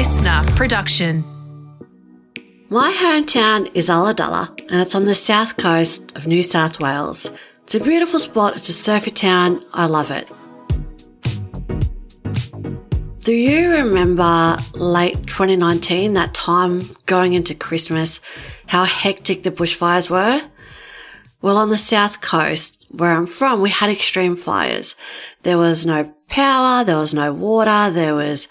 LiSTNR production. My hometown is Ulladulla and it's on the south coast of New South Wales. It's a beautiful spot, it's a surfy town, I love it. Do you remember late 2019, that time going into Christmas, how hectic the bushfires were? Well, on the south coast, where I'm from, we had extreme fires. There was no power, there was no water, there was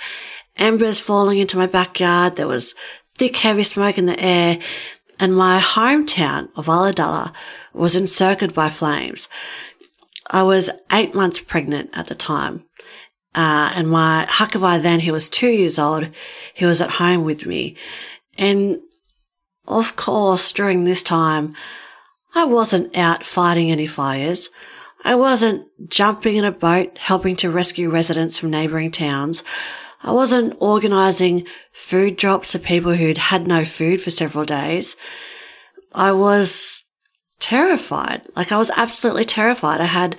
embers falling into my backyard, there was thick, heavy smoke in the air, and my hometown of Ulladulla was encircled by flames. I was eight months pregnant at the time. Uh, and my Hakavai then, he was two years old. He was at home with me. And of course, during this time, I wasn't out fighting any fires. I wasn't jumping in a boat helping to rescue residents from neighbouring towns. I wasn't organising food drops for people who'd had no food for several days. I was terrified. Like I was absolutely terrified. I had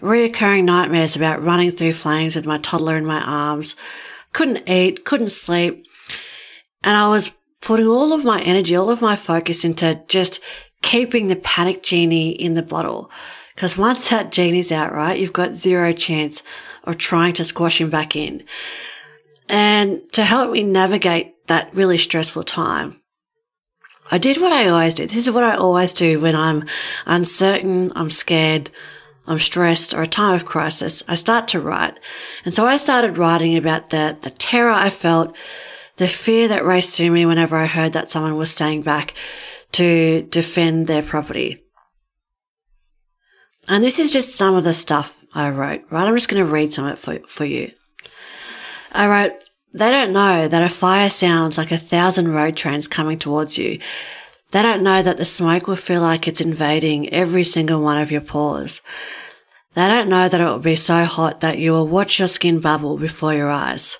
reoccurring nightmares about running through flames with my toddler in my arms. Couldn't eat, couldn't sleep. And I was putting all of my energy, all of my focus into just keeping the panic genie in the bottle. Because once that genie's out, right, you've got zero chance of trying to squash him back in. And to help me navigate that really stressful time, I did what I always do. This is what I always do when I'm uncertain, I'm scared, I'm stressed, or a time of crisis. I start to write. And so I started writing about the, the terror I felt, the fear that raced through me whenever I heard that someone was staying back to defend their property. And this is just some of the stuff I wrote, right? I'm just going to read some of it for, for you. I wrote, they don't know that a fire sounds like a thousand road trains coming towards you. They don't know that the smoke will feel like it's invading every single one of your pores. They don't know that it will be so hot that you will watch your skin bubble before your eyes.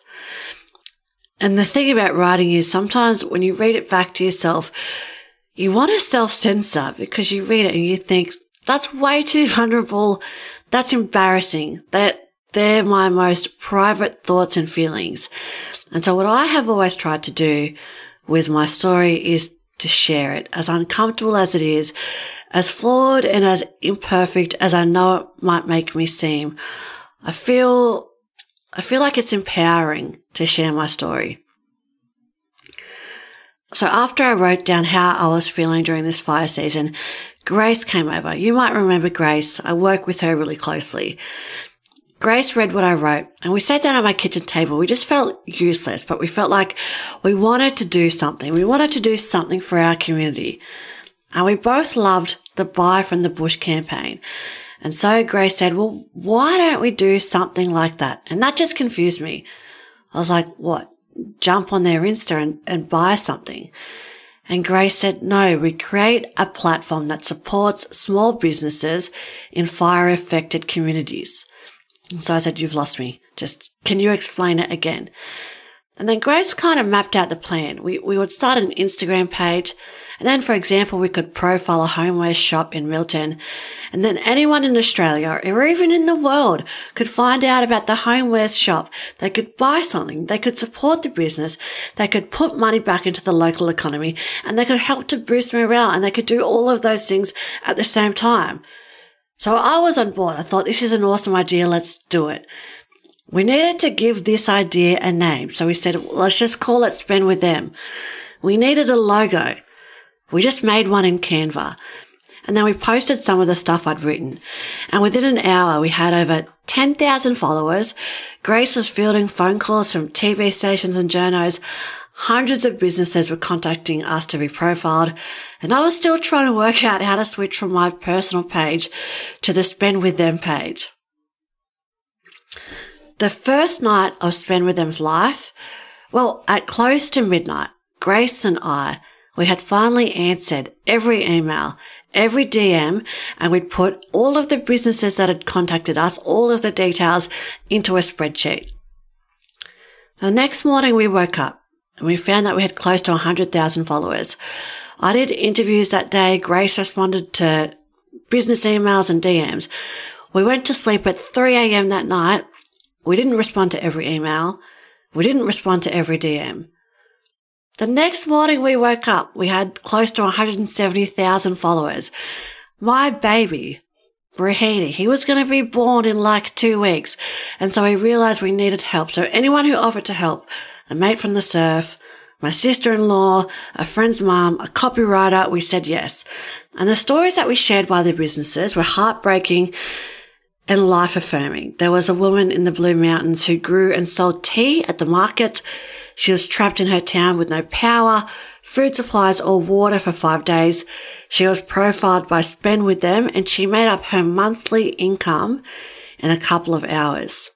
And the thing about writing is sometimes when you read it back to yourself, you want to self censor because you read it and you think, that's way too vulnerable. That's embarrassing. That they're my most private thoughts and feelings. And so what I have always tried to do with my story is to share it as uncomfortable as it is, as flawed and as imperfect as I know it might make me seem. I feel, I feel like it's empowering to share my story. So after I wrote down how I was feeling during this fire season, Grace came over. You might remember Grace. I work with her really closely. Grace read what I wrote and we sat down at my kitchen table. We just felt useless, but we felt like we wanted to do something. We wanted to do something for our community. And we both loved the Buy from the Bush campaign. And so Grace said, well, why don't we do something like that? And that just confused me. I was like, what? Jump on their Insta and, and buy something. And Grace said, no, we create a platform that supports small businesses in fire affected communities. So I said, you've lost me. Just, can you explain it again? And then Grace kind of mapped out the plan. We, we would start an Instagram page. And then, for example, we could profile a homeware shop in Milton. And then anyone in Australia or even in the world could find out about the homeware shop. They could buy something. They could support the business. They could put money back into the local economy and they could help to boost morale and they could do all of those things at the same time. So I was on board. I thought this is an awesome idea. Let's do it. We needed to give this idea a name. So we said, let's just call it Spend with Them. We needed a logo. We just made one in Canva. And then we posted some of the stuff I'd written. And within an hour, we had over 10,000 followers. Grace was fielding phone calls from TV stations and journos Hundreds of businesses were contacting us to be profiled, and I was still trying to work out how to switch from my personal page to the Spend With Them page. The first night of Spend With Them's life, well, at close to midnight, Grace and I, we had finally answered every email, every DM, and we'd put all of the businesses that had contacted us, all of the details into a spreadsheet. The next morning we woke up and we found that we had close to 100,000 followers. I did interviews that day. Grace responded to business emails and DMs. We went to sleep at 3 a.m. that night. We didn't respond to every email. We didn't respond to every DM. The next morning we woke up, we had close to 170,000 followers. My baby, Rahiti, he was going to be born in like two weeks. And so we realized we needed help. So anyone who offered to help, a mate from the surf, my sister-in-law, a friend's mum, a copywriter, we said yes. And the stories that we shared by the businesses were heartbreaking and life affirming. There was a woman in the Blue Mountains who grew and sold tea at the market. She was trapped in her town with no power, food supplies or water for five days. She was profiled by Spend With Them and she made up her monthly income in a couple of hours.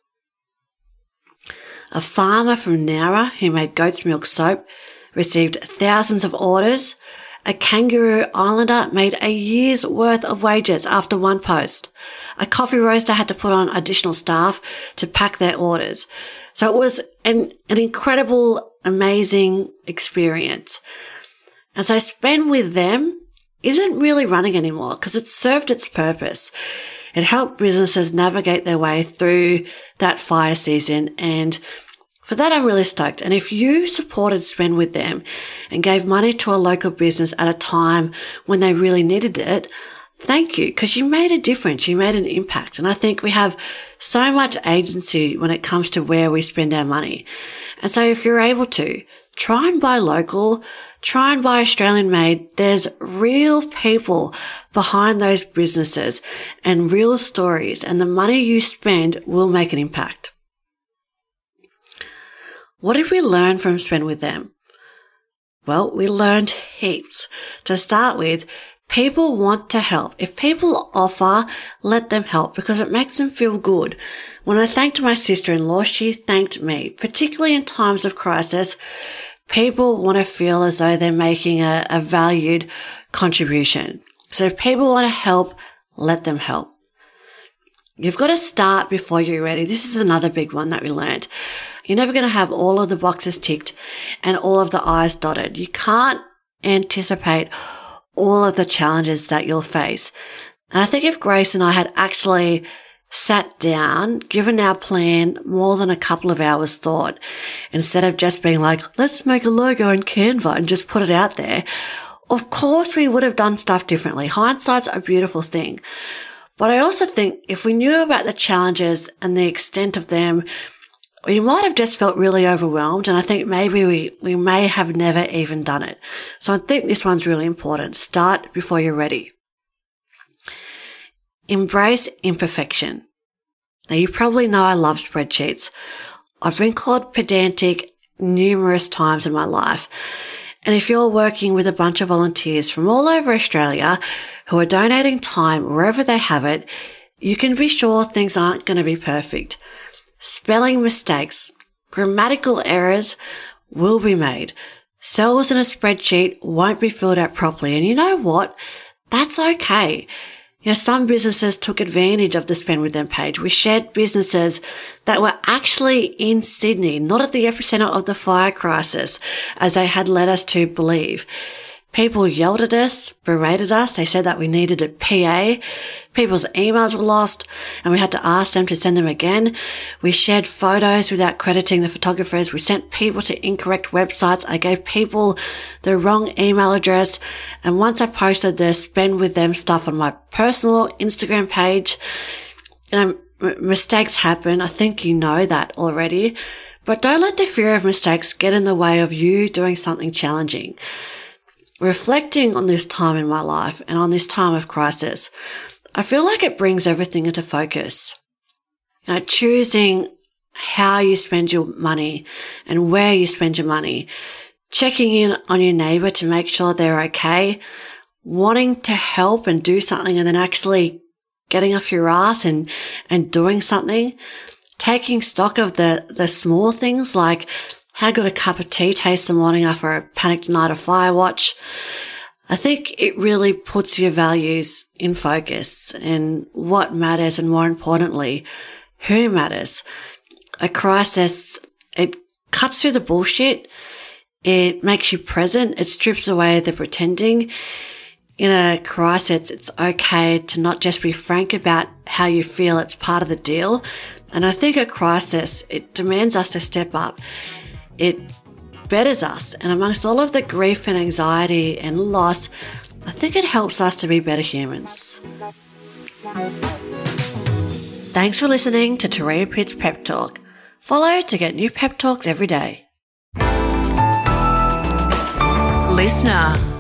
A farmer from Nowra who made goat's milk soap received thousands of orders. A kangaroo islander made a year's worth of wages after one post. A coffee roaster had to put on additional staff to pack their orders. So it was an, an incredible, amazing experience. And so spend with them isn't really running anymore because it served its purpose. It helped businesses navigate their way through that fire season and for that, I'm really stoked. And if you supported Spend with them and gave money to a local business at a time when they really needed it, thank you because you made a difference. You made an impact. And I think we have so much agency when it comes to where we spend our money. And so if you're able to try and buy local, try and buy Australian made. There's real people behind those businesses and real stories and the money you spend will make an impact. What did we learn from Spend With Them? Well, we learned heaps. To start with, people want to help. If people offer, let them help because it makes them feel good. When I thanked my sister-in-law, she thanked me, particularly in times of crisis. People want to feel as though they're making a, a valued contribution. So if people want to help, let them help. You've got to start before you're ready. This is another big one that we learned. You're never going to have all of the boxes ticked and all of the I's dotted. You can't anticipate all of the challenges that you'll face. And I think if Grace and I had actually sat down, given our plan more than a couple of hours thought, instead of just being like, let's make a logo in Canva and just put it out there, of course we would have done stuff differently. Hindsight's a beautiful thing. But I also think if we knew about the challenges and the extent of them, we might have just felt really overwhelmed. And I think maybe we, we may have never even done it. So I think this one's really important. Start before you're ready. Embrace imperfection. Now you probably know I love spreadsheets. I've been called pedantic numerous times in my life. And if you're working with a bunch of volunteers from all over Australia who are donating time wherever they have it, you can be sure things aren't going to be perfect spelling mistakes, grammatical errors will be made. Cells in a spreadsheet won't be filled out properly. And you know what? That's okay. You know, some businesses took advantage of the spend with them page. We shared businesses that were actually in Sydney, not at the epicenter of the fire crisis, as they had led us to believe. People yelled at us, berated us. They said that we needed a PA. People's emails were lost and we had to ask them to send them again. We shared photos without crediting the photographers. We sent people to incorrect websites. I gave people the wrong email address. And once I posted the spend with them stuff on my personal Instagram page, know, m- mistakes happen. I think you know that already, but don't let the fear of mistakes get in the way of you doing something challenging reflecting on this time in my life and on this time of crisis, I feel like it brings everything into focus. You know, choosing how you spend your money and where you spend your money, checking in on your neighbor to make sure they're okay, wanting to help and do something and then actually getting off your ass and, and doing something, taking stock of the, the small things like how good a cup of tea tastes the morning after a panicked night of Firewatch. I think it really puts your values in focus and what matters and more importantly, who matters. A crisis, it cuts through the bullshit. It makes you present. It strips away the pretending. In a crisis, it's okay to not just be frank about how you feel. It's part of the deal. And I think a crisis, it demands us to step up. It betters us. And amongst all of the grief and anxiety and loss, I think it helps us to be better humans. Thanks for listening to Turia Pitt's Pep Talk. Follow to get new pep talks every day. LiSTNR.